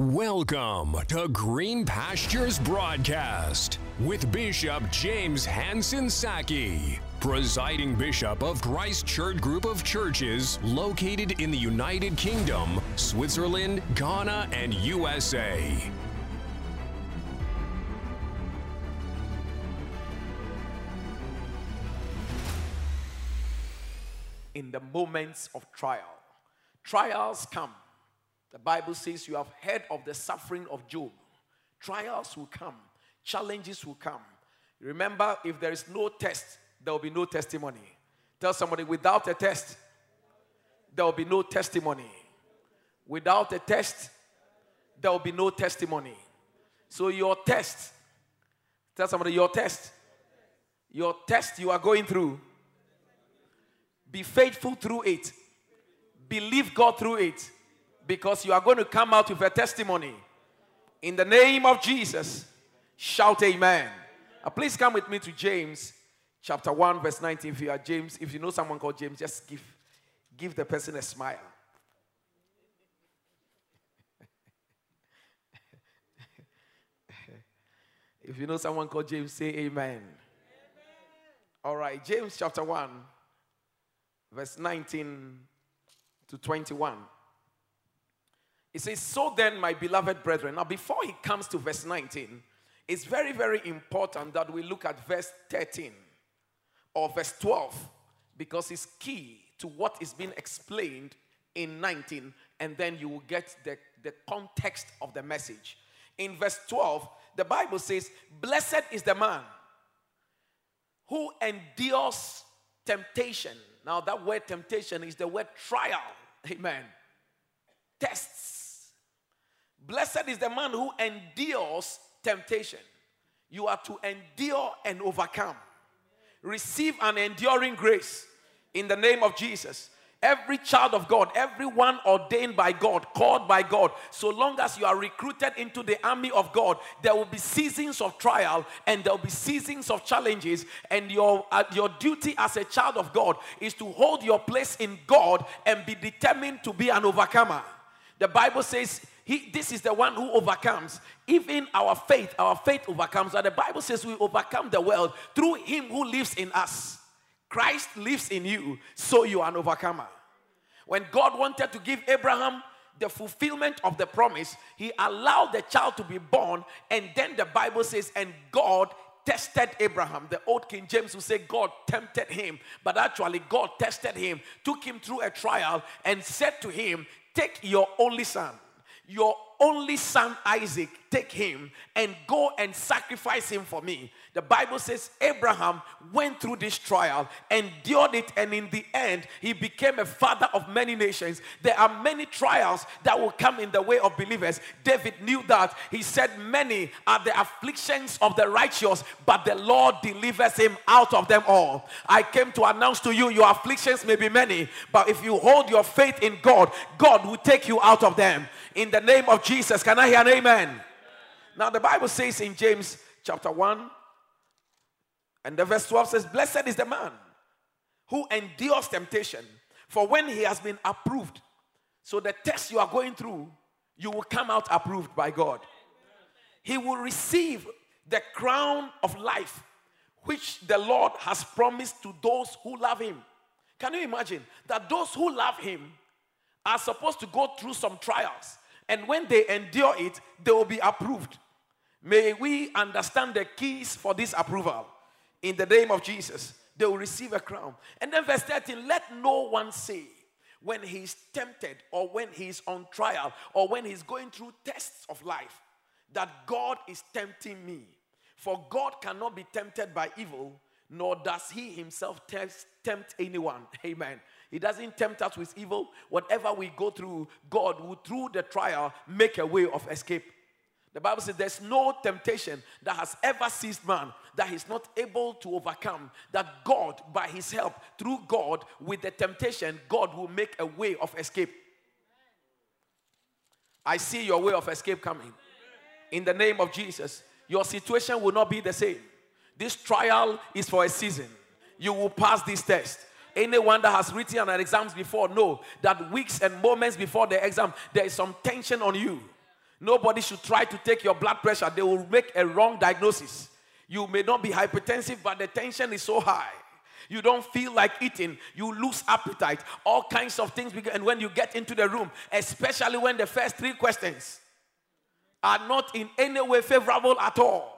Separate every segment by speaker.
Speaker 1: Welcome to Green Pastures Broadcast with Bishop James Hanson Saki, presiding bishop of Christ Church Group of Churches located in the United Kingdom, Switzerland, Ghana, and USA.
Speaker 2: in the moments of trial. Trials come. The Bible says you have heard of the suffering of Job. Trials will come, challenges will come. Remember, if there is no test, there will be no testimony. Tell somebody, without a test, there will be no testimony. Without a test, there will be no testimony. So, your test, tell somebody, your test, your test you are going through be faithful through it. Believe God through it. Because you are going to come out with a testimony. In the name of Jesus, shout amen. Uh, please come with me to James chapter 1, verse 19. If you are James, if you know someone called James, just give, give the person a smile. if you know someone called James, say amen. amen. All right, James chapter 1 verse 19 to 21. It says, So then, my beloved brethren. Now, before he comes to verse 19, it's very, very important that we look at verse 13 or verse 12 because it's key to what is being explained in 19, and then you will get the, the context of the message. In verse 12, the Bible says, Blessed is the man who endures temptation now, that word temptation is the word trial. Amen. Tests. Blessed is the man who endures temptation. You are to endure and overcome. Receive an enduring grace in the name of Jesus. Every child of God, everyone ordained by God, called by God, so long as you are recruited into the army of God, there will be seasons of trial and there will be seasons of challenges. And your, uh, your duty as a child of God is to hold your place in God and be determined to be an overcomer. The Bible says, he, this is the one who overcomes. Even our faith, our faith overcomes. And the Bible says we overcome the world through him who lives in us. Christ lives in you, so you are an overcomer. When God wanted to give Abraham the fulfillment of the promise, he allowed the child to be born, and then the Bible says, and God tested Abraham. The old King James will say God tempted him, but actually, God tested him, took him through a trial, and said to him, Take your only son, your only son Isaac, take him and go and sacrifice him for me. The Bible says Abraham went through this trial, endured it, and in the end, he became a father of many nations. There are many trials that will come in the way of believers. David knew that. He said, Many are the afflictions of the righteous, but the Lord delivers him out of them all. I came to announce to you your afflictions may be many, but if you hold your faith in God, God will take you out of them. In the name of Jesus, can I hear an amen? Now, the Bible says in James chapter 1, and the verse 12 says, Blessed is the man who endures temptation, for when he has been approved. So, the test you are going through, you will come out approved by God. He will receive the crown of life which the Lord has promised to those who love him. Can you imagine that those who love him are supposed to go through some trials, and when they endure it, they will be approved. May we understand the keys for this approval in the name of Jesus. They will receive a crown. And then, verse 13 let no one say when he's tempted or when he's on trial or when he's going through tests of life that God is tempting me. For God cannot be tempted by evil, nor does he himself tempt anyone. Amen. He doesn't tempt us with evil. Whatever we go through, God will, through the trial, make a way of escape. The Bible says there's no temptation that has ever seized man that he's not able to overcome. That God, by his help, through God, with the temptation, God will make a way of escape. I see your way of escape coming. In the name of Jesus, your situation will not be the same. This trial is for a season. You will pass this test. Anyone that has written an exams before know that weeks and moments before the exam, there is some tension on you Nobody should try to take your blood pressure, they will make a wrong diagnosis. You may not be hypertensive, but the tension is so high. You don't feel like eating. You lose appetite. All kinds of things. And when you get into the room, especially when the first three questions are not in any way favorable at all,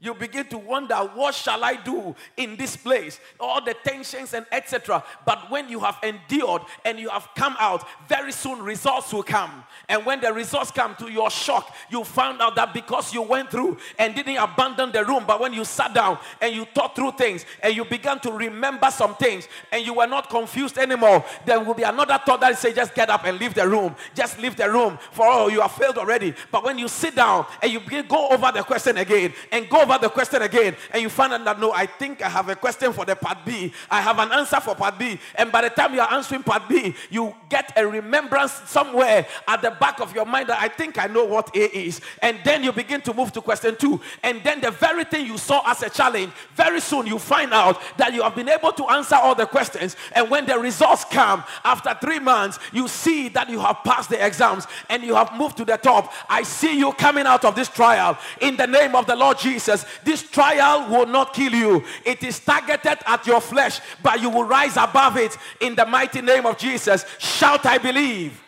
Speaker 2: you begin to wonder what shall i do in this place? All the tensions and etc but when you have endured and you have come out very soon results will come. And when the results come to your shock you found out that because you went through and didn't abandon the room but when you sat down and you thought through things and you began to remember some things and you were not confused anymore there will be another thought that say just get up and leave the room. Just leave the room. For all you have failed already. But when you sit down and you begin go over the question again and go over the question again and you find out that no, I think I have a question for the part B. I have an answer for part B. And by the time you are answering part B, you get a remembrance somewhere at the back of your mind that I think I know what A is. And then you begin to move to question two. And then the very thing you saw as a challenge, very soon you find out that you have been able to answer all the questions. And when the results come after three months, you see that you have passed the exams and you have moved to the top. I see you coming out of this trial in the name of the Lord Jesus. This trial will not kill you. It is targeted at your flesh, but you will rise above it in the mighty name of Jesus. Shout, I believe.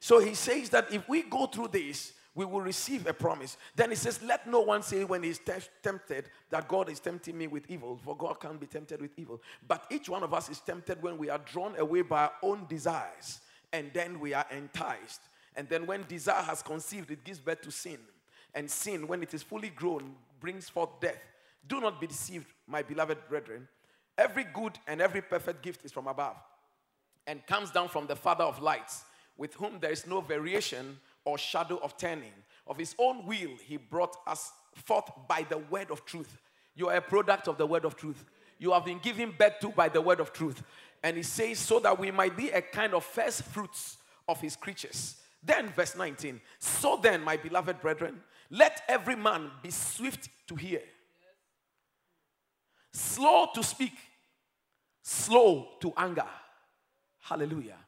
Speaker 2: So he says that if we go through this, we will receive a promise. Then he says, Let no one say when he's te- tempted that God is tempting me with evil, for God can't be tempted with evil. But each one of us is tempted when we are drawn away by our own desires, and then we are enticed. And then when desire has conceived, it gives birth to sin. And sin, when it is fully grown, brings forth death. Do not be deceived, my beloved brethren. Every good and every perfect gift is from above and comes down from the Father of lights, with whom there is no variation or shadow of turning. Of his own will, he brought us forth by the word of truth. You are a product of the word of truth. You have been given birth to by the word of truth. And he says, so that we might be a kind of first fruits of his creatures. Then, verse 19. So then, my beloved brethren, let every man be swift to hear, slow to speak, slow to anger. Hallelujah.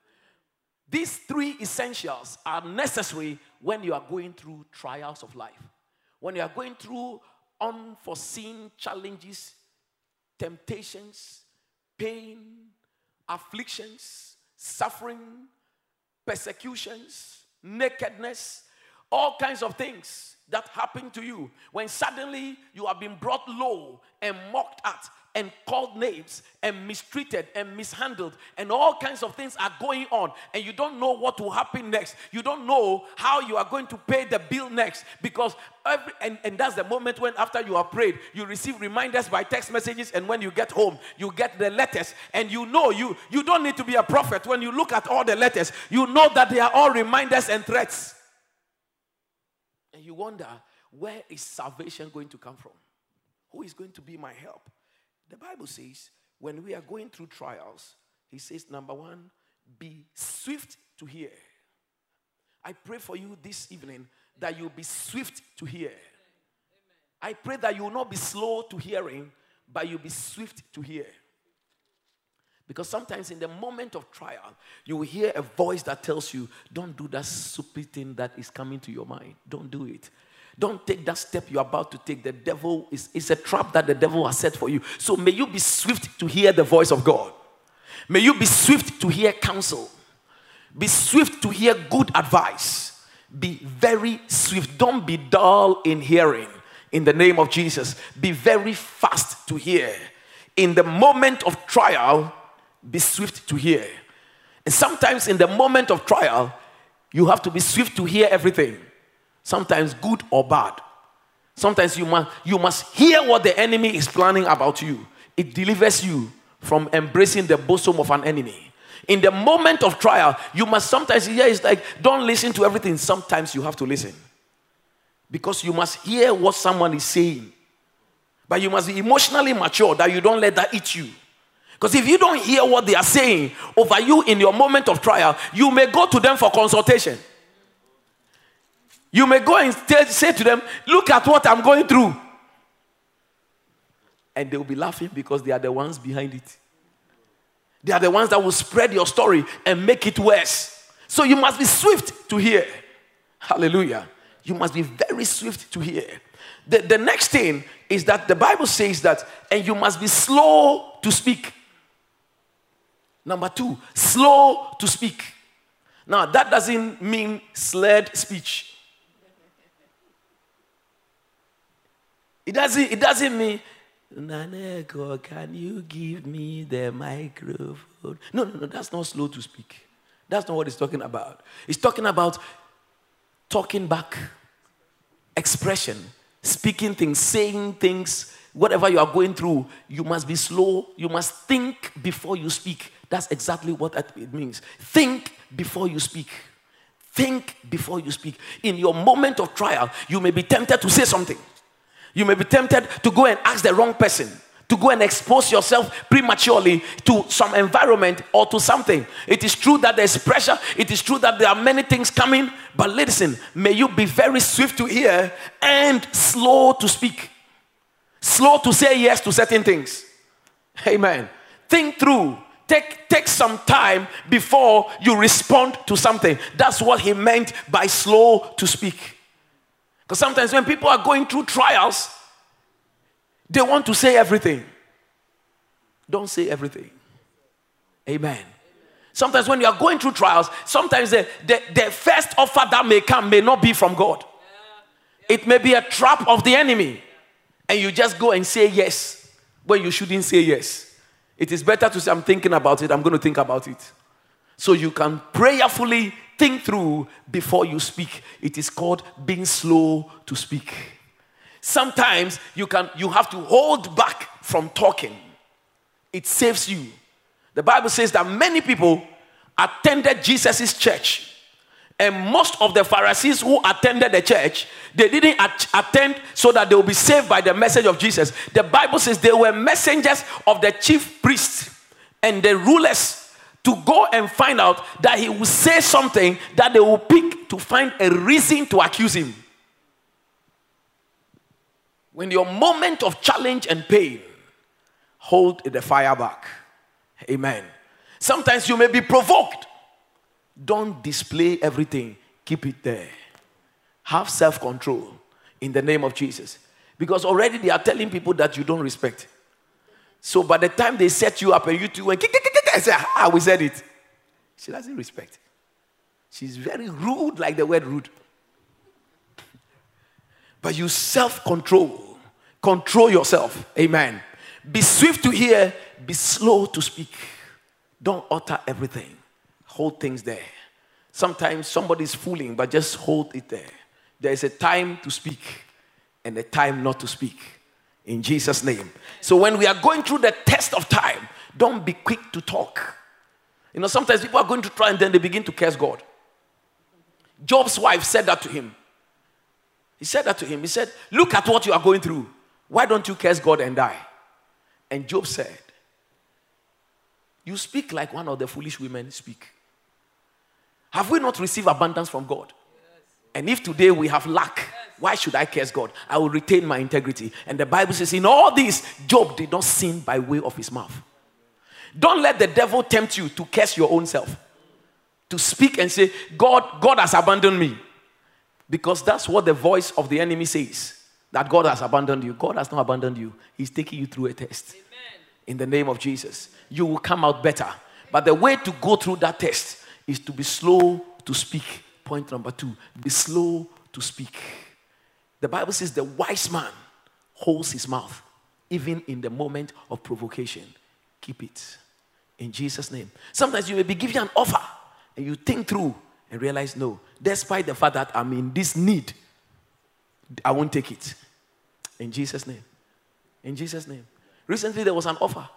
Speaker 2: These three essentials are necessary when you are going through trials of life. When you are going through unforeseen challenges, temptations, pain, afflictions, suffering, persecutions, nakedness, all kinds of things that happened to you when suddenly you have been brought low and mocked at and called names and mistreated and mishandled and all kinds of things are going on and you don't know what will happen next. You don't know how you are going to pay the bill next because every and, and that's the moment when after you have prayed you receive reminders by text messages and when you get home you get the letters and you know you you don't need to be a prophet. When you look at all the letters you know that they are all reminders and threats and you wonder, where is salvation going to come from? Who is going to be my help? The Bible says, when we are going through trials, he says, number one, be swift to hear. I pray for you this evening that you'll be swift to hear. I pray that you will not be slow to hearing, but you'll be swift to hear. Because sometimes in the moment of trial, you will hear a voice that tells you, don't do that stupid thing that is coming to your mind. Don't do it. Don't take that step you're about to take. The devil is it's a trap that the devil has set for you. So may you be swift to hear the voice of God. May you be swift to hear counsel. Be swift to hear good advice. Be very swift. Don't be dull in hearing. In the name of Jesus, be very fast to hear. In the moment of trial, be swift to hear. And sometimes in the moment of trial, you have to be swift to hear everything. Sometimes good or bad. Sometimes you must, you must hear what the enemy is planning about you. It delivers you from embracing the bosom of an enemy. In the moment of trial, you must sometimes hear it's like, don't listen to everything. Sometimes you have to listen. Because you must hear what someone is saying. But you must be emotionally mature that you don't let that eat you. Because if you don't hear what they are saying over you in your moment of trial, you may go to them for consultation. You may go and say to them, Look at what I'm going through. And they will be laughing because they are the ones behind it. They are the ones that will spread your story and make it worse. So you must be swift to hear. Hallelujah. You must be very swift to hear. The, the next thing is that the Bible says that, and you must be slow to speak. Number two, slow to speak. Now, that doesn't mean slurred speech. It doesn't, it doesn't mean, Naneko, can you give me the microphone? No, no, no, that's not slow to speak. That's not what he's talking about. He's talking about talking back, expression, speaking things, saying things, whatever you are going through, you must be slow. You must think before you speak. That's exactly what it means. Think before you speak. Think before you speak. In your moment of trial, you may be tempted to say something. You may be tempted to go and ask the wrong person to go and expose yourself prematurely to some environment or to something. It is true that there's pressure, it is true that there are many things coming, but listen, may you be very swift to hear and slow to speak, slow to say yes to certain things. Amen. Think through. Take, take some time before you respond to something. That's what he meant by slow to speak. Because sometimes when people are going through trials, they want to say everything. Don't say everything. Amen. Sometimes when you are going through trials, sometimes the, the, the first offer that may come may not be from God. It may be a trap of the enemy. And you just go and say yes when you shouldn't say yes. It is better to say, I'm thinking about it, I'm going to think about it. So you can prayerfully think through before you speak. It is called being slow to speak. Sometimes you can you have to hold back from talking. It saves you. The Bible says that many people attended Jesus' church. And most of the Pharisees who attended the church, they didn't at- attend so that they will be saved by the message of Jesus. The Bible says they were messengers of the chief priests and the rulers to go and find out that he will say something that they will pick to find a reason to accuse him. When your moment of challenge and pain, hold the fire back. Amen. Sometimes you may be provoked. Don't display everything, keep it there. Have self control in the name of Jesus. Because already they are telling people that you don't respect. So by the time they set you up and you two went, I say, ah, we said it. She doesn't respect. She's very rude, like the word rude. But you self control. Control yourself. Amen. Be swift to hear, be slow to speak. Don't utter everything. Hold things there. Sometimes somebody's fooling, but just hold it there. There is a time to speak and a time not to speak. In Jesus' name. So when we are going through the test of time, don't be quick to talk. You know, sometimes people are going to try and then they begin to curse God. Job's wife said that to him. He said that to him. He said, Look at what you are going through. Why don't you curse God and die? And Job said, You speak like one of the foolish women speak. Have we not received abundance from God? And if today we have lack, why should I curse God? I will retain my integrity. And the Bible says, in all this, Job did not sin by way of his mouth. Don't let the devil tempt you to curse your own self. To speak and say, God, God has abandoned me. Because that's what the voice of the enemy says. That God has abandoned you. God has not abandoned you. He's taking you through a test. Amen. In the name of Jesus. You will come out better. But the way to go through that test is to be slow to speak. Point number two be slow to speak. The Bible says the wise man holds his mouth even in the moment of provocation. Keep it in Jesus' name. Sometimes you may be given an offer and you think through and realize, no, despite the fact that I'm in this need, I won't take it. In Jesus' name. In Jesus' name. Recently, there was an offer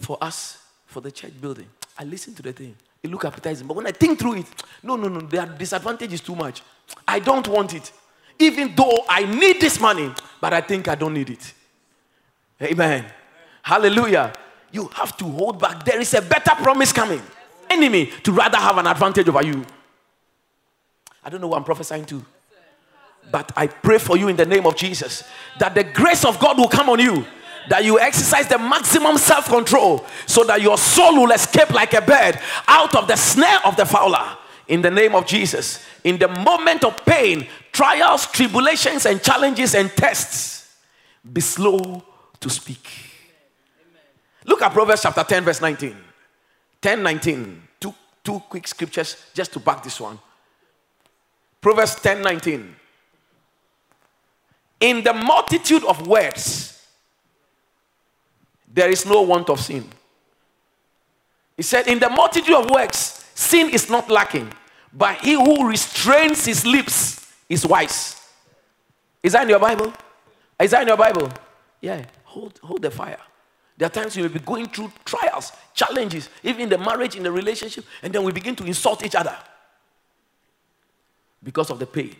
Speaker 2: for us for the church building. I listened to the thing. It looked appetizing. But when I think through it, no, no, no, the disadvantage is too much. I don't want it. Even though I need this money, but I think I don't need it. Amen. Hallelujah. You have to hold back. There is a better promise coming. Enemy to rather have an advantage over you. I don't know what I'm prophesying to. But I pray for you in the name of Jesus that the grace of God will come on you that you exercise the maximum self control so that your soul will escape like a bird out of the snare of the fowler. In the name of Jesus, in the moment of pain, trials, tribulations, and challenges and tests, be slow to speak. Look at Proverbs chapter 10, verse 19. 10 19. Two, two quick scriptures just to back this one. Proverbs 10 19. In the multitude of words, there is no want of sin. He said, In the multitude of works, sin is not lacking, but he who restrains his lips is wise. Is that in your Bible? Is that in your Bible? Yeah, hold, hold the fire. There are times you will be going through trials, challenges, even in the marriage, in the relationship, and then we begin to insult each other because of the pain,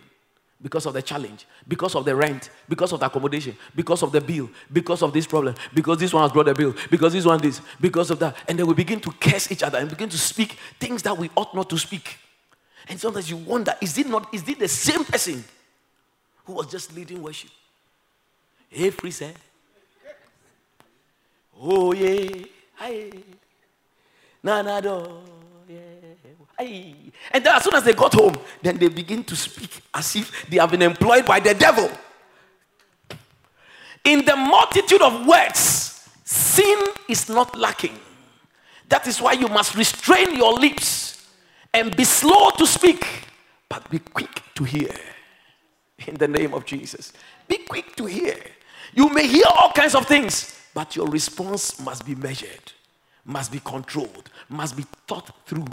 Speaker 2: because of the challenge, because of the rent, because of the accommodation, because of the bill, because of this problem, because this one has brought a bill, because this one this, because of that. And then we begin to curse each other and begin to speak things that we ought not to speak. And sometimes you wonder, is it not, is it the same person who was just leading worship? Hey, free eh? said. Oh yeah, hey, na na do, And then as soon as they got home, then they begin to speak as if they have been employed by the devil. In the multitude of words, sin is not lacking. That is why you must restrain your lips and be slow to speak, but be quick to hear. In the name of Jesus, be quick to hear. You may hear all kinds of things, but your response must be measured, must be controlled, must be thought through.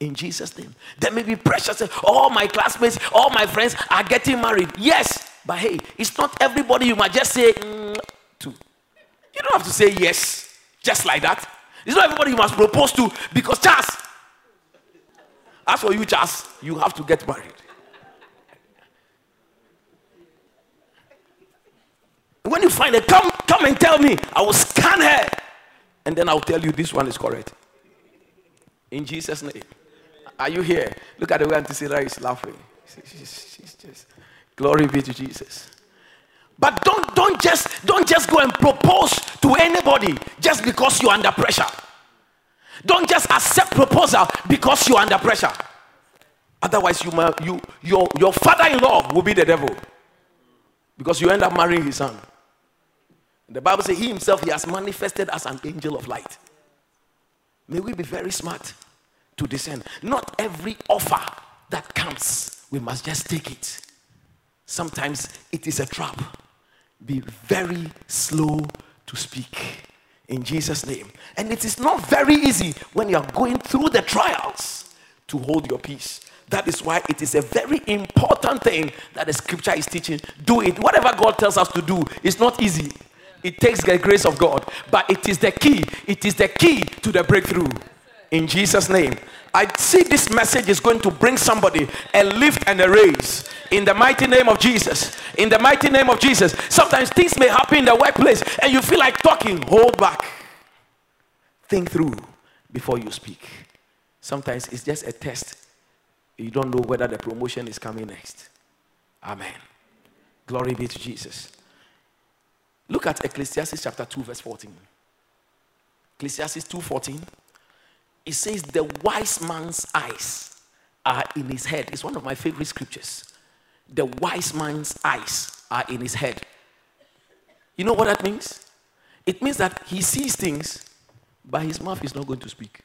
Speaker 2: In Jesus' name. There may be pressure. All my classmates, all my friends are getting married. Yes, but hey, it's not everybody you might just say mm, to. You don't have to say yes just like that. It's not everybody you must propose to because Charles. As for you, Charles, you have to get married. When you find it, come, come and tell me. I will scan her. And then I'll tell you this one is correct. In Jesus' name. Are you here? Look at the way Auntie Sarah is laughing. She's, she's just glory be to Jesus. But don't, don't just don't just go and propose to anybody just because you're under pressure. Don't just accept proposal because you're under pressure. Otherwise, you, you your, your father-in-law will be the devil. Because you end up marrying his son. The Bible says he himself he has manifested as an angel of light. May we be very smart to discern. Not every offer that comes, we must just take it. Sometimes it is a trap. Be very slow to speak in Jesus' name. And it is not very easy when you are going through the trials to hold your peace. That is why it is a very important thing that the scripture is teaching. Do it. Whatever God tells us to do, it's not easy. It takes the grace of God, but it is the key. It is the key to the breakthrough. In Jesus' name. I see this message is going to bring somebody a lift and a raise in the mighty name of Jesus. In the mighty name of Jesus. Sometimes things may happen in the workplace and you feel like talking. Hold back. Think through before you speak. Sometimes it's just a test. You don't know whether the promotion is coming next. Amen. Glory be to Jesus. Look at Ecclesiastes chapter 2, verse 14. Ecclesiastes 2:14. It says, The wise man's eyes are in his head. It's one of my favorite scriptures. The wise man's eyes are in his head. You know what that means? It means that he sees things, but his mouth is not going to speak.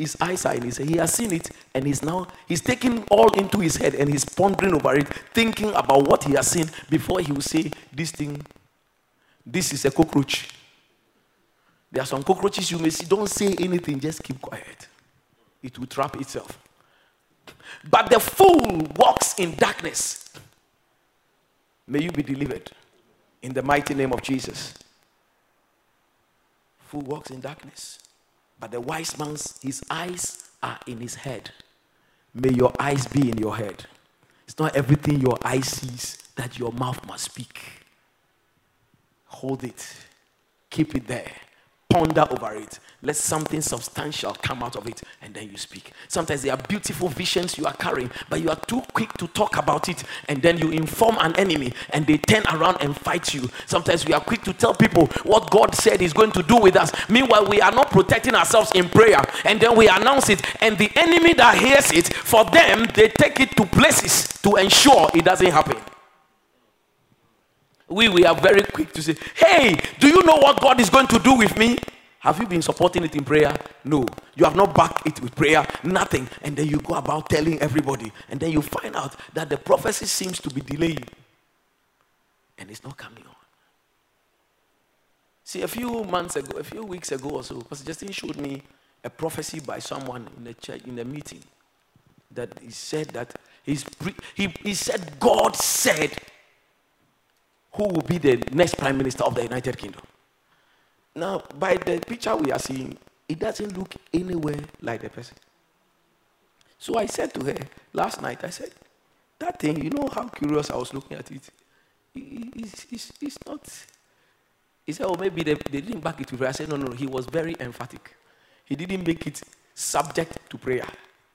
Speaker 2: His eyes are in his head. He has seen it, and he's now he's taking all into his head and he's pondering over it, thinking about what he has seen before he will say, This thing, this is a cockroach. There are some cockroaches you may see, don't say anything, just keep quiet. It will trap itself. But the fool walks in darkness. May you be delivered in the mighty name of Jesus. Fool walks in darkness. But the wise man's, his eyes are in his head. May your eyes be in your head. It's not everything your eye sees that your mouth must speak. Hold it, keep it there ponder over it. Let something substantial come out of it, and then you speak. Sometimes there are beautiful visions you are carrying, but you are too quick to talk about it, and then you inform an enemy, and they turn around and fight you. Sometimes we are quick to tell people what God said is going to do with us. Meanwhile, we are not protecting ourselves in prayer, and then we announce it, and the enemy that hears it, for them, they take it to places to ensure it doesn't happen we, we are very quick to say, Hey, do you know what God is going to do with me? Have you been supporting it in prayer? No. You have not backed it with prayer, nothing. And then you go about telling everybody. And then you find out that the prophecy seems to be delaying. And it's not coming on. See, a few months ago, a few weeks ago or so, Pastor Justin showed me a prophecy by someone in the church, in the meeting, that he said that he's he, he said, God said who will be the next prime minister of the United Kingdom. Now, by the picture we are seeing, it doesn't look anywhere like the person. So I said to her last night, I said, that thing, you know how curious I was looking at it? It's, it's, it's not. He said, oh, maybe they, they didn't back it with prayer. I said, no, no, he was very emphatic. He didn't make it subject to prayer.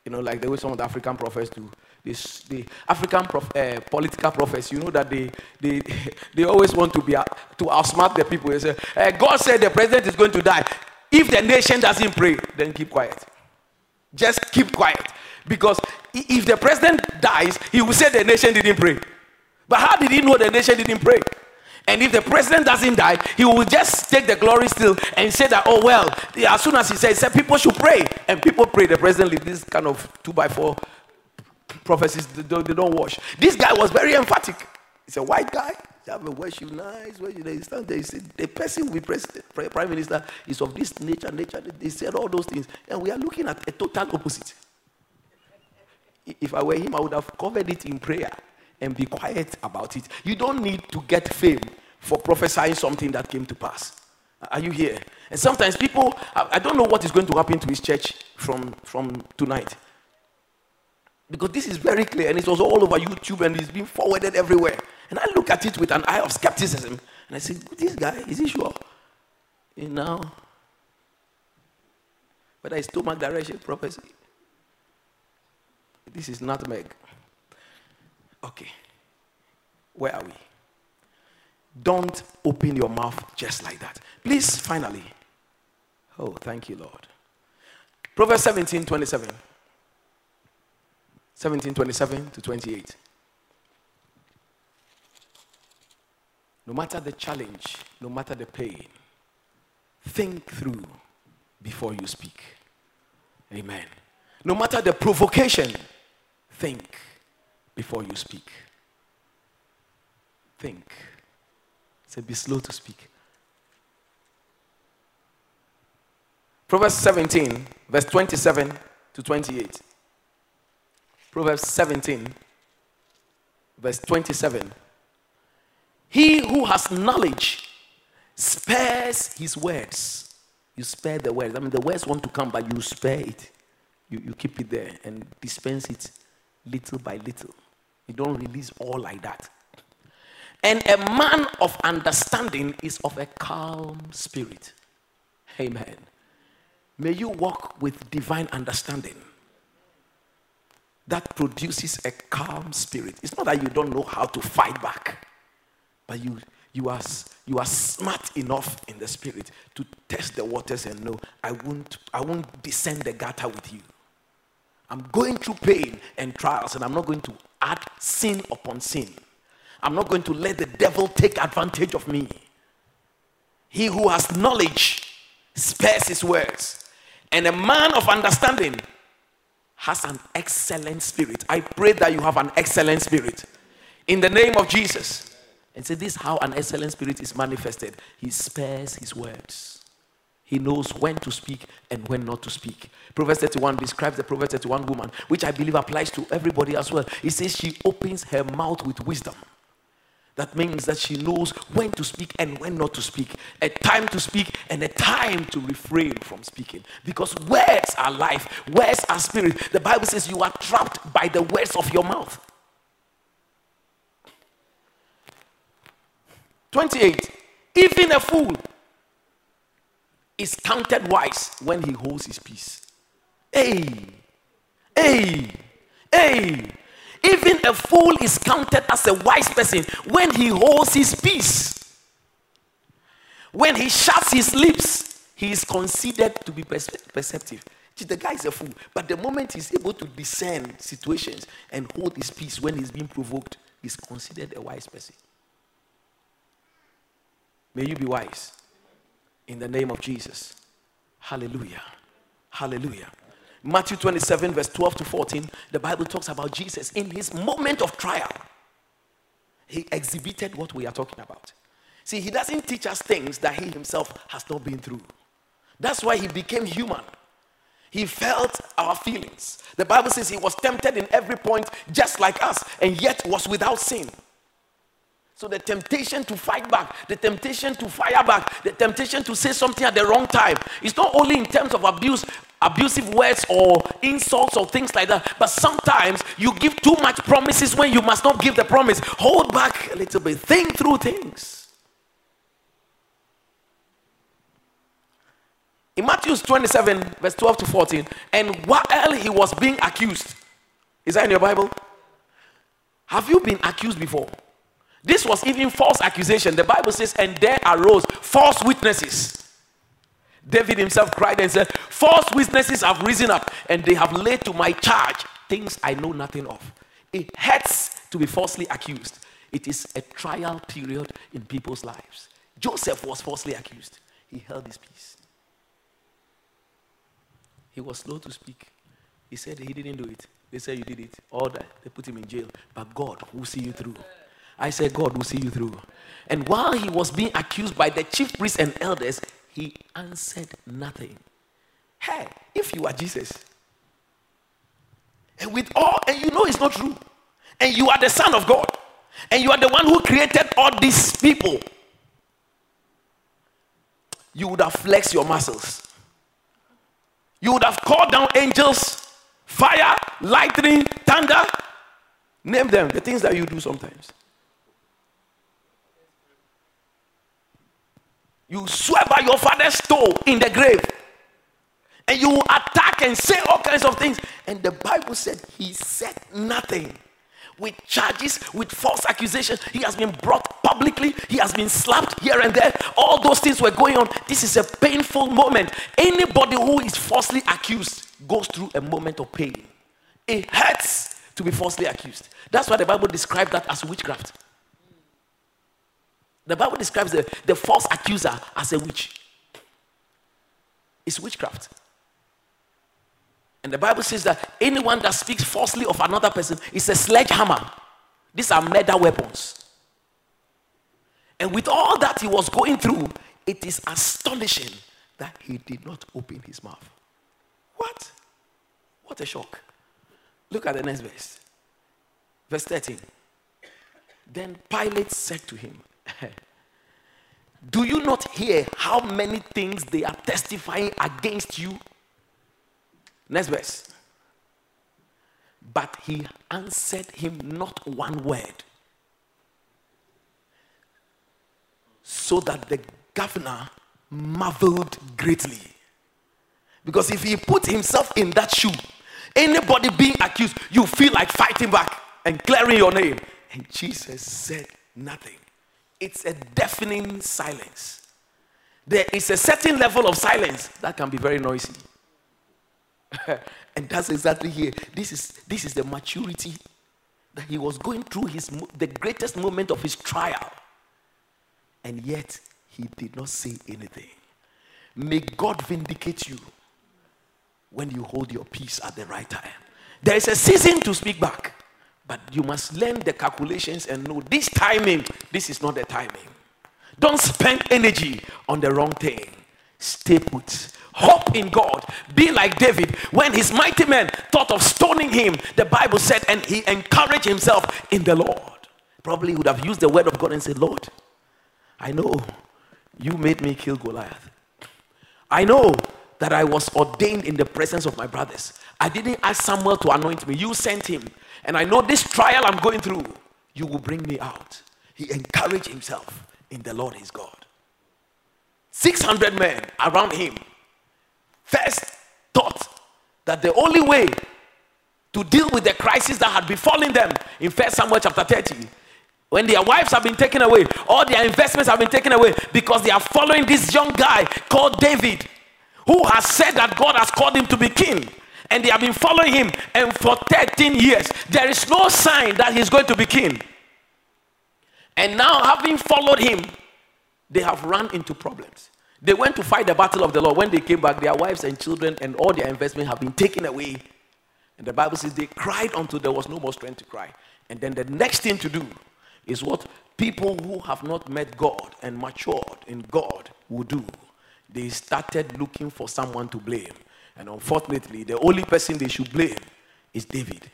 Speaker 2: You know, like the way some of the African prophets do this, the African prof, uh, political prophets, you know that they, they, they always want to be uh, to outsmart the people. They say, uh, God said the president is going to die. If the nation doesn't pray, then keep quiet. Just keep quiet. Because if the president dies, he will say the nation didn't pray. But how did he know the nation didn't pray? And if the president doesn't die, he will just take the glory still and say that, oh, well, as soon as he he people should pray. And people pray. The president leaves this kind of two by four prophecies, they don't, wash. This guy was very emphatic. He's a white guy. He have a worship nice. Worship, they stand there. He said, the person we prime minister is of this nature, nature. They said all those things. And we are looking at a total opposite. If I were him, I would have covered it in prayer and be quiet about it. You don't need to get fame for prophesying something that came to pass. Are you here? And sometimes people, I don't know what is going to happen to his church from, from tonight. Because this is very clear and it was all over YouTube and it's being forwarded everywhere. And I look at it with an eye of skepticism and I say, This guy, is he sure? You know, whether it's stomach direction prophecy. This is not Meg. Okay. Where are we? Don't open your mouth just like that. Please, finally. Oh, thank you, Lord. Proverbs 17 27. 17, 27 to 28. No matter the challenge, no matter the pain, think through before you speak. Amen. No matter the provocation, think before you speak. Think. Say, be slow to speak. Proverbs 17, verse 27 to 28. Proverbs 17, verse 27. He who has knowledge spares his words. You spare the words. I mean, the words want to come, but you spare it. You, you keep it there and dispense it little by little. You don't release all like that. And a man of understanding is of a calm spirit. Amen. May you walk with divine understanding that produces a calm spirit. It's not that you don't know how to fight back, but you, you, are, you are smart enough in the spirit to test the waters and know I won't, I won't descend the gutter with you. I'm going through pain and trials, and I'm not going to add sin upon sin. I'm not going to let the devil take advantage of me. He who has knowledge spares his words, and a man of understanding has an excellent spirit. I pray that you have an excellent spirit. In the name of Jesus. And say, This is how an excellent spirit is manifested. He spares his words. He knows when to speak and when not to speak. Proverbs 31 describes the Proverbs 31 woman, which I believe applies to everybody as well. It says she opens her mouth with wisdom. That means that she knows when to speak and when not to speak, a time to speak and a time to refrain from speaking. Because words are life, words are spirit. The Bible says you are trapped by the words of your mouth. 28. Even a fool is counted wise when he holds his peace. Hey, hey, hey. Even a fool is counted as a wise person when he holds his peace. When he shuts his lips, he is considered to be perceptive. The guy is a fool, but the moment he's able to discern situations and hold his peace when he's being provoked, he's considered a wise person. May you be wise in the name of Jesus. Hallelujah. Hallelujah. Matthew 27, verse 12 to 14, the Bible talks about Jesus in his moment of trial. He exhibited what we are talking about. See, he doesn't teach us things that he himself has not been through. That's why he became human. He felt our feelings. The Bible says he was tempted in every point, just like us, and yet was without sin. So the temptation to fight back, the temptation to fire back, the temptation to say something at the wrong time is not only in terms of abuse, abusive words or insults or things like that, but sometimes you give too much promises when you must not give the promise. Hold back a little bit, think through things. In Matthew 27, verse 12 to 14, and while he was being accused, is that in your Bible? Have you been accused before? This was even false accusation. The Bible says, and there arose false witnesses. David himself cried and said, False witnesses have risen up, and they have laid to my charge things I know nothing of. It hurts to be falsely accused. It is a trial period in people's lives. Joseph was falsely accused. He held his peace. He was slow to speak. He said he didn't do it. They said you did it. All that. They put him in jail. But God will see you through. I said, God will see you through. And while he was being accused by the chief priests and elders, he answered nothing. Hey, if you are Jesus, and with all, and you know it's not true, and you are the Son of God, and you are the one who created all these people, you would have flexed your muscles. You would have called down angels, fire, lightning, thunder. Name them, the things that you do sometimes. You swear by your father's toe in the grave. And you attack and say all kinds of things. And the Bible said he said nothing. With charges, with false accusations, he has been brought publicly, he has been slapped here and there. All those things were going on. This is a painful moment. Anybody who is falsely accused goes through a moment of pain. It hurts to be falsely accused. That's why the Bible described that as witchcraft. The Bible describes the, the false accuser as a witch. It's witchcraft. And the Bible says that anyone that speaks falsely of another person is a sledgehammer. These are murder weapons. And with all that he was going through, it is astonishing that he did not open his mouth. What? What a shock. Look at the next verse. Verse 13. Then Pilate said to him, Do you not hear how many things they are testifying against you? Next verse. But he answered him not one word. So that the governor marveled greatly. Because if he put himself in that shoe, anybody being accused, you feel like fighting back and clearing your name. And Jesus said nothing it's a deafening silence. There is a certain level of silence that can be very noisy. and that's exactly here. This is, this is the maturity that he was going through his, the greatest moment of his trial. And yet, he did not say anything. May God vindicate you when you hold your peace at the right time. There is a season to speak back. But you must learn the calculations and know this timing, this is not the timing. Don't spend energy on the wrong thing. Stay put. Hope in God. Be like David. When his mighty men thought of stoning him, the Bible said, and he encouraged himself in the Lord. Probably would have used the word of God and said, Lord, I know you made me kill Goliath. I know that I was ordained in the presence of my brothers. I didn't ask Samuel to anoint me, you sent him. And I know this trial I'm going through, you will bring me out. He encouraged himself in the Lord his God. 600 men around him, first thought that the only way to deal with the crisis that had befallen them in 1 Samuel chapter 30 when their wives have been taken away, all their investments have been taken away because they are following this young guy called David, who has said that God has called him to be king. And they have been following him, and for 13 years, there is no sign that he's going to be king. And now, having followed him, they have run into problems. They went to fight the battle of the Lord. When they came back, their wives and children and all their investment have been taken away. And the Bible says they cried until there was no more strength to cry. And then the next thing to do is what people who have not met God and matured in God will do. They started looking for someone to blame. And unfortunately, the only person they should blame is David.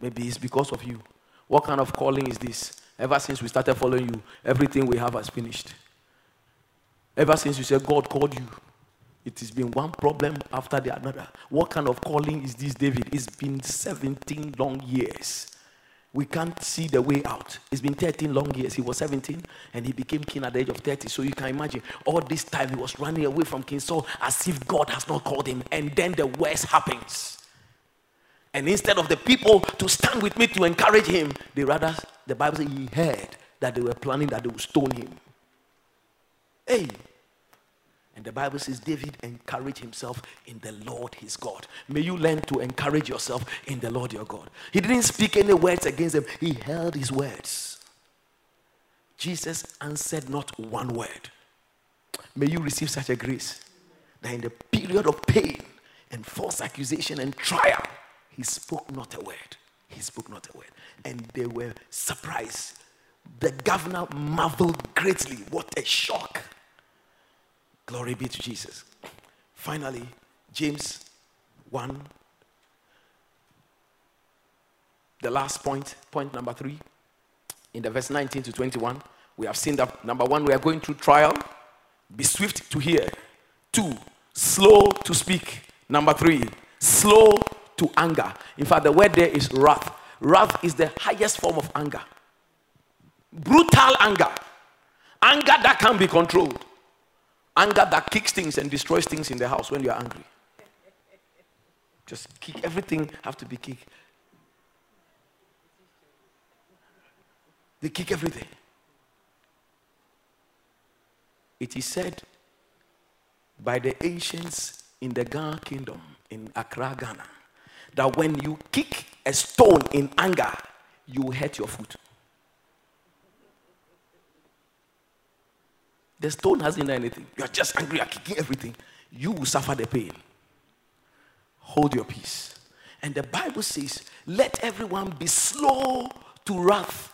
Speaker 2: Maybe it's because of you. What kind of calling is this? Ever since we started following you, everything we have has finished. Ever since you said God called you, it has been one problem after the another. What kind of calling is this, David? It's been 17 long years we can't see the way out. It's been 13 long years. He was 17 and he became king at the age of 30. So you can imagine all this time he was running away from King Saul as if God has not called him. And then the worst happens. And instead of the people to stand with me to encourage him, they rather, the Bible says he heard that they were planning that they would stone him. Hey, and the Bible says David encouraged himself in the Lord his God. May you learn to encourage yourself in the Lord your God. He didn't speak any words against them, he held his words. Jesus answered not one word. May you receive such a grace that in the period of pain and false accusation and trial, he spoke not a word. He spoke not a word. And they were surprised. The governor marveled greatly. What a shock. Glory be to Jesus. Finally, James 1. The last point, point number three, in the verse 19 to 21. We have seen that number one, we are going through trial. Be swift to hear. Two, slow to speak. Number three, slow to anger. In fact, the word there is wrath. Wrath is the highest form of anger. Brutal anger. Anger that can be controlled. Anger that kicks things and destroys things in the house when you are angry. Just kick everything have to be kicked. They kick everything. It is said by the ancients in the Ghana kingdom in Accra, Ghana, that when you kick a stone in anger, you hurt your foot. The stone hasn't done anything. You are just angry, you are kicking everything. You will suffer the pain. Hold your peace. And the Bible says, let everyone be slow to wrath.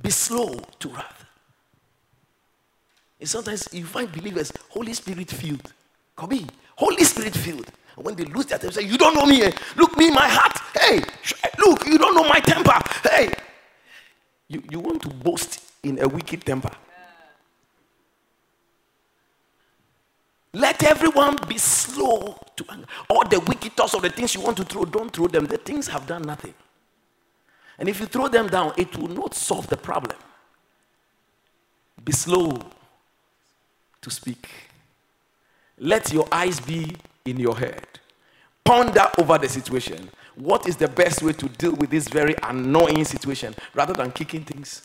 Speaker 2: Be slow to wrath. And sometimes you find believers, Holy Spirit filled. Come in, Holy Spirit filled. And when they lose their temper, say, You don't know me. Eh? Look me, my heart. Hey, look, you don't know my temper. Hey. You, you want to boast in a wicked temper. Let everyone be slow to anger. All the wicked thoughts of the things you want to throw, don't throw them. The things have done nothing. And if you throw them down, it will not solve the problem. Be slow to speak. Let your eyes be in your head. Ponder over the situation. What is the best way to deal with this very annoying situation rather than kicking things,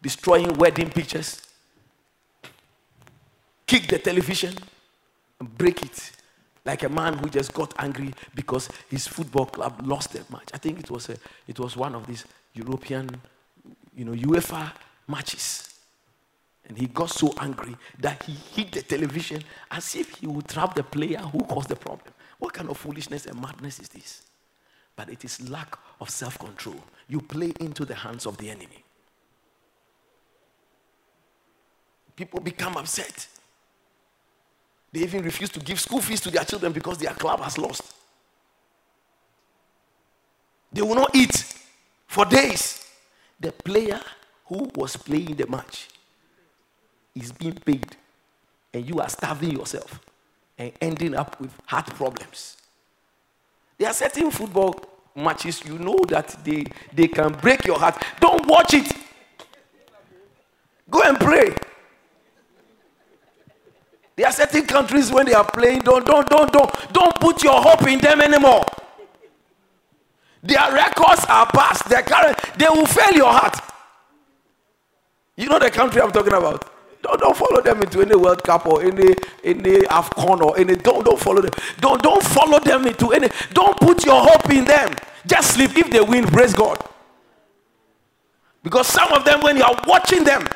Speaker 2: destroying wedding pictures, kick the television? Break it like a man who just got angry because his football club lost a match. I think it was a, it was one of these European, you know, UEFA matches. And he got so angry that he hit the television as if he would trap the player who caused the problem. What kind of foolishness and madness is this? But it is lack of self control. You play into the hands of the enemy. People become upset. They even refuse to give school fees to their children because their club has lost. They will not eat for days. The player who was playing the match is being paid, and you are starving yourself and ending up with heart problems. There are certain football matches you know that they, they can break your heart. Don't watch it. Go and pray. There are certain countries when they are playing, don't, don't, don't, don't, don't put your hope in them anymore. Their records are past. Their current, they will fail your heart. You know the country I'm talking about. Don't, don't follow them into any World Cup or any any AFCON or any. Don't don't follow them. Don't don't follow them into any. Don't put your hope in them. Just sleep. If they win, praise God. Because some of them, when you are watching them,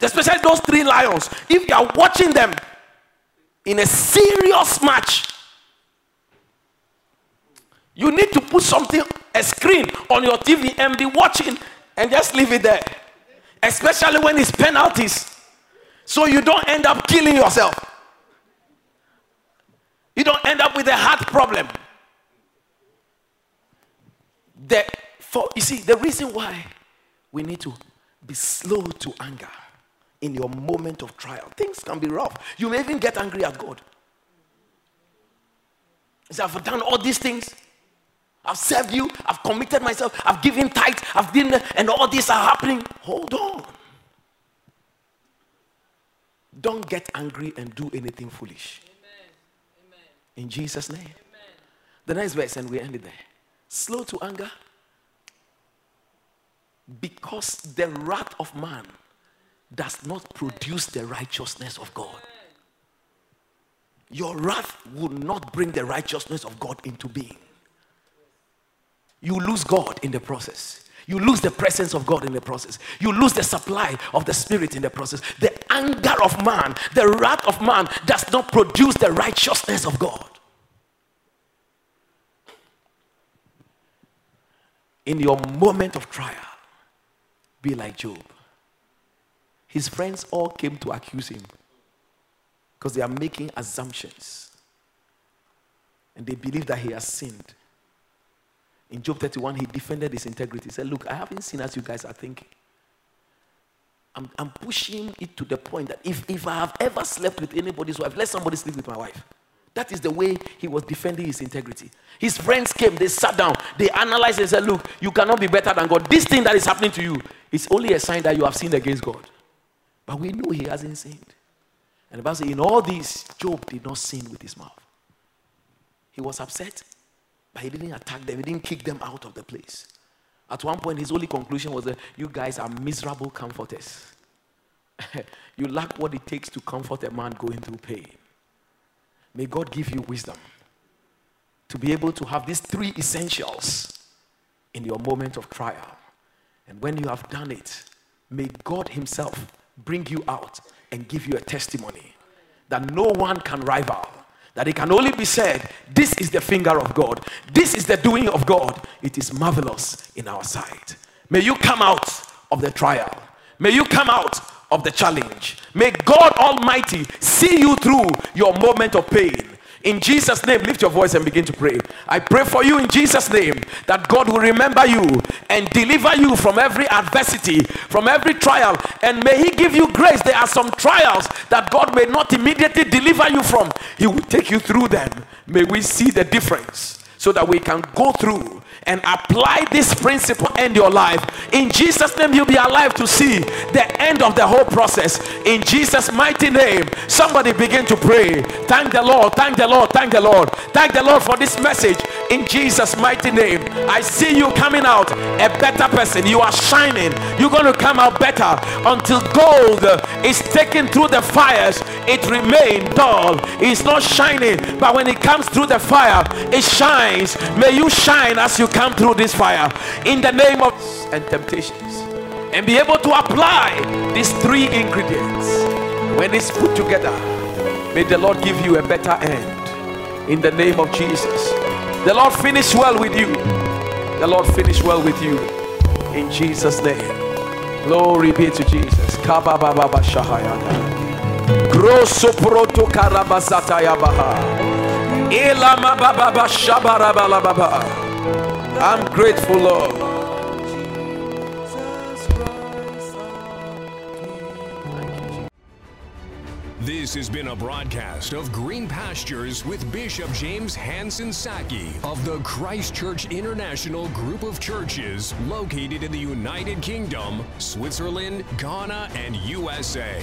Speaker 2: especially those three lions, if you are watching them in a serious match, you need to put something, a screen on your TV and be watching and just leave it there. Especially when it's penalties. So you don't end up killing yourself. You don't end up with a heart problem. The, for, you see, the reason why we need to be slow to anger in your moment of trial. Things can be rough. You may even get angry at God. So I've done all these things. I've served you. I've committed myself. I've given tithe. I've given, and all these are happening. Hold on. Don't get angry and do anything foolish. Amen. In Jesus' name. Amen. The next verse, and we end it there. Slow to anger, because the wrath of man does not produce the righteousness of God. Your wrath will not bring the righteousness of God into being. You lose God in the process. You lose the presence of God in the process. You lose the supply of the Spirit in the process. The anger of man, the wrath of man does not produce the righteousness of God. In your moment of trial, be like Job. His friends all came to accuse him because they are making assumptions and they believe that he has sinned. In Job 31, he defended his integrity. He said, Look, I haven't seen as you guys are thinking. I'm, I'm pushing it to the point that if, if I have ever slept with anybody's wife, let somebody sleep with my wife. That is the way he was defending his integrity. His friends came, they sat down, they analyzed and said, Look, you cannot be better than God. This thing that is happening to you is only a sign that you have sinned against God. But we know he hasn't sinned. And the Bible says, In all this, Job did not sin with his mouth. He was upset, but he didn't attack them, he didn't kick them out of the place. At one point, his only conclusion was that you guys are miserable comforters. you lack what it takes to comfort a man going through pain. May God give you wisdom to be able to have these three essentials in your moment of trial. And when you have done it, may God Himself bring you out and give you a testimony that no one can rival. That it can only be said, This is the finger of God, this is the doing of God. It is marvelous in our sight. May you come out of the trial. May you come out of the challenge. May God Almighty see you through your moment of pain. In Jesus' name, lift your voice and begin to pray. I pray for you in Jesus' name that God will remember you and deliver you from every adversity, from every trial, and may He give you grace. There are some trials that God may not immediately deliver you from, He will take you through them. May we see the difference so that we can go through and apply this principle in your life. In Jesus' name, you'll be alive to see the end of the whole process. In Jesus' mighty name, somebody begin to pray. Thank the Lord, thank the Lord, thank the Lord, thank the Lord for this message. In Jesus' mighty name, I see you coming out a better person. You are shining. You're going to come out better until gold is taken through the fires. It remains dull. It's not shining, but when it comes through the fire, it shines. May you shine as you come through this fire. In the name of and temptations. And be able to apply these three ingredients. When it's put together may the lord give you a better end. In the name of jesus. The lord finish well with you. The lord finish well with you. In jesus name. Glory be to jesus. Grosso proto karabasata yabaha I'm grateful, Lord.
Speaker 1: This has been a broadcast of Green Pastures with Bishop James Hanson Saki of the Christ Church International Group of Churches located in the United Kingdom, Switzerland, Ghana, and USA.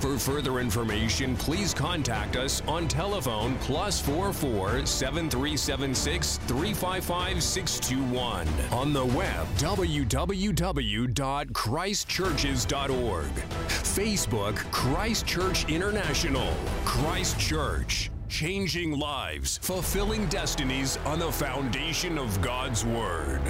Speaker 1: For further information, please contact us on telephone plus 44 7376 355 621. On the web, www.christchurches.org. Facebook, Christ Church International. Christ Church. Changing lives, fulfilling destinies on the foundation of God's Word.